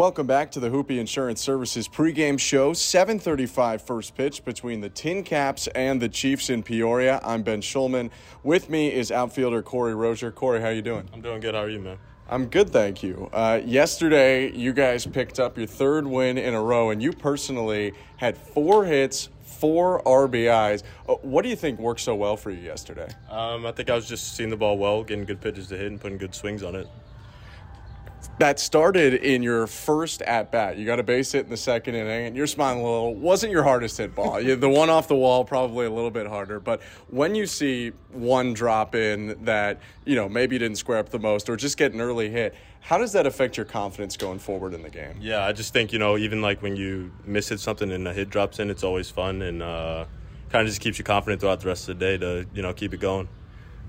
Welcome back to the Hoopy Insurance Services pregame show. 7:35 first pitch between the Tin Caps and the Chiefs in Peoria. I'm Ben Schulman. With me is outfielder Corey Rosier. Corey, how you doing? I'm doing good. How are you, man? I'm good, thank you. Uh, yesterday, you guys picked up your third win in a row, and you personally had four hits, four RBIs. Uh, what do you think worked so well for you yesterday? Um, I think I was just seeing the ball well, getting good pitches to hit, and putting good swings on it that started in your first at bat. You got a base hit in the second inning, and you're smiling a little. Wasn't your hardest hit ball? the one off the wall, probably a little bit harder. But when you see one drop in that you know maybe you didn't square up the most, or just get an early hit, how does that affect your confidence going forward in the game? Yeah, I just think you know even like when you miss hit something and a hit drops in, it's always fun and uh, kind of just keeps you confident throughout the rest of the day to you know keep it going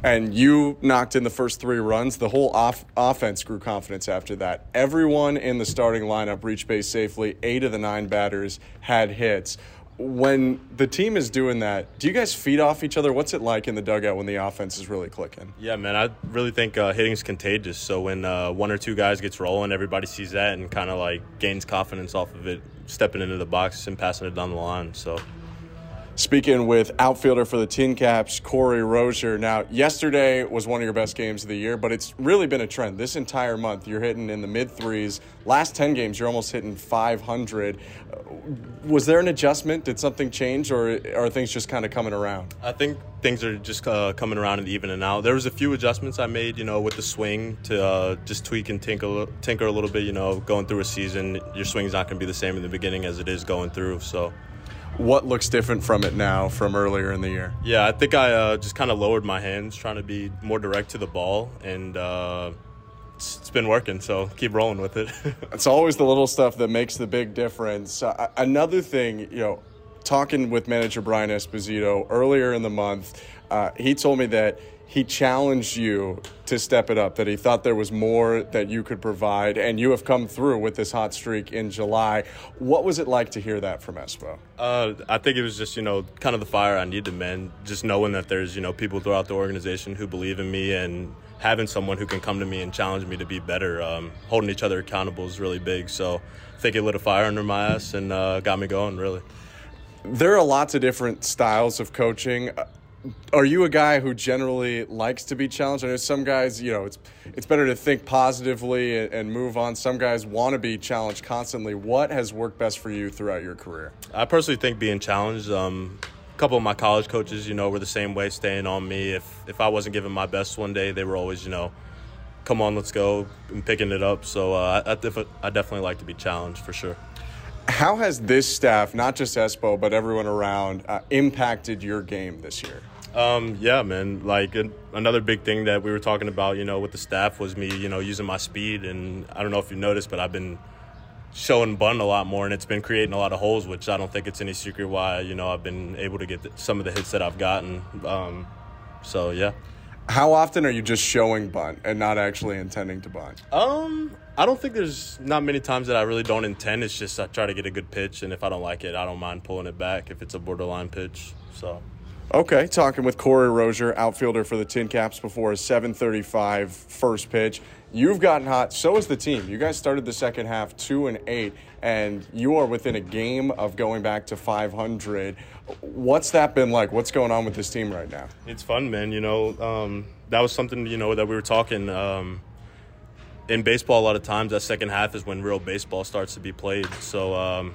and you knocked in the first three runs. The whole off- offense grew confidence after that. Everyone in the starting lineup reached base safely. Eight of the nine batters had hits. When the team is doing that, do you guys feed off each other? What's it like in the dugout when the offense is really clicking? Yeah, man, I really think uh, hitting is contagious. So when uh, one or two guys gets rolling, everybody sees that and kind of like gains confidence off of it, stepping into the box and passing it down the line. So Speaking with outfielder for the Tin Caps, Corey Rosier. Now, yesterday was one of your best games of the year, but it's really been a trend this entire month. You're hitting in the mid threes. Last 10 games, you're almost hitting 500. Was there an adjustment? Did something change, or are things just kind of coming around? I think things are just uh, coming around and evening out. There was a few adjustments I made, you know, with the swing to uh, just tweak and tinker, tinker a little bit. You know, going through a season, your swing's not going to be the same in the beginning as it is going through. So what looks different from it now from earlier in the year? Yeah, I think I uh, just kind of lowered my hands, trying to be more direct to the ball, and uh, it's, it's been working. So keep rolling with it. it's always the little stuff that makes the big difference. Uh, another thing, you know, talking with manager Brian Esposito earlier in the month, uh, he told me that he challenged you to step it up, that he thought there was more that you could provide, and you have come through with this hot streak in July. What was it like to hear that from Espo? Uh, I think it was just, you know, kind of the fire I needed, man. Just knowing that there's, you know, people throughout the organization who believe in me and having someone who can come to me and challenge me to be better, um, holding each other accountable is really big. So I think it lit a fire under my ass and uh, got me going, really. There are lots of different styles of coaching are you a guy who generally likes to be challenged? I know some guys, you know, it's it's better to think positively and, and move on. Some guys want to be challenged constantly. What has worked best for you throughout your career? I personally think being challenged. Um, a couple of my college coaches, you know, were the same way, staying on me. If if I wasn't giving my best one day, they were always, you know, come on, let's go, and picking it up. So uh, I, I, def- I definitely like to be challenged for sure. How has this staff, not just Espo, but everyone around, uh, impacted your game this year? Um, yeah, man. Like another big thing that we were talking about, you know, with the staff was me, you know, using my speed. And I don't know if you noticed, but I've been showing bun a lot more, and it's been creating a lot of holes, which I don't think it's any secret why, you know, I've been able to get the, some of the hits that I've gotten. Um, so yeah. How often are you just showing bunt and not actually intending to bunt? Um, I don't think there's not many times that I really don't intend. It's just I try to get a good pitch, and if I don't like it, I don't mind pulling it back if it's a borderline pitch. So. Okay, talking with Corey Rosier, outfielder for the Tin Caps before a 7:35 first pitch. You've gotten hot. So has the team. You guys started the second half two and eight, and you are within a game of going back to 500. What's that been like? What's going on with this team right now? It's fun, man. You know, um, that was something you know that we were talking. Um, in baseball, a lot of times that second half is when real baseball starts to be played. So, um,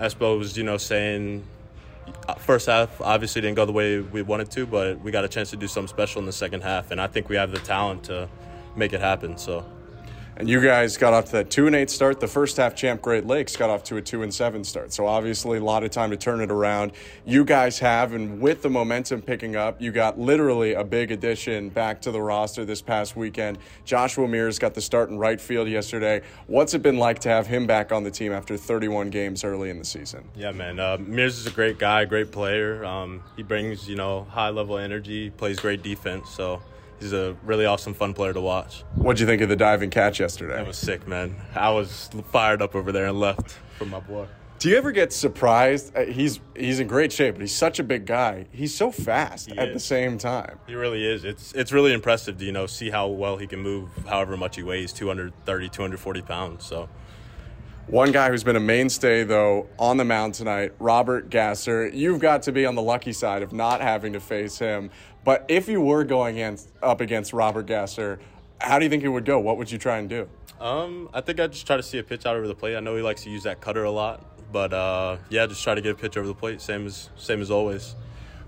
Espo was, you know, saying Uh, first half obviously didn't go the way we wanted to, but we got a chance to do something special in the second half, and I think we have the talent to make it happen. So and you guys got off to that two and eight start. The first half champ Great Lakes got off to a two and seven start. So obviously a lot of time to turn it around. You guys have, and with the momentum picking up, you got literally a big addition back to the roster this past weekend. Joshua Mears got the start in right field yesterday. What's it been like to have him back on the team after 31 games early in the season? Yeah, man. Uh, Mears is a great guy, great player. Um, he brings you know high level energy, plays great defense. So he's a really awesome, fun player to watch. What'd you think of the diving catch yesterday? That was sick, man. I was fired up over there and left for my boy. Do you ever get surprised? Uh, he's he's in great shape, but he's such a big guy. He's so fast he at is. the same time. He really is. It's it's really impressive to you know see how well he can move, however much he weighs 230, 240 pounds. So One guy who's been a mainstay, though, on the mound tonight, Robert Gasser. You've got to be on the lucky side of not having to face him. But if you were going in, up against Robert Gasser, how do you think it would go? What would you try and do? Um, I think I'd just try to see a pitch out over the plate. I know he likes to use that cutter a lot, but uh, yeah, just try to get a pitch over the plate, same as same as always.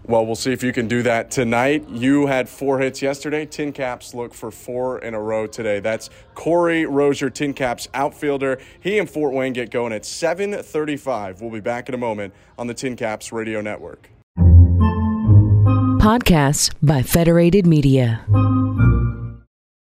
Well, we'll see if you can do that tonight. You had four hits yesterday. Tin Caps look for four in a row today. That's Corey Rosier, Tin Caps outfielder. He and Fort Wayne get going at 7:35. We'll be back in a moment on the Tin Caps Radio Network. Podcasts by Federated Media.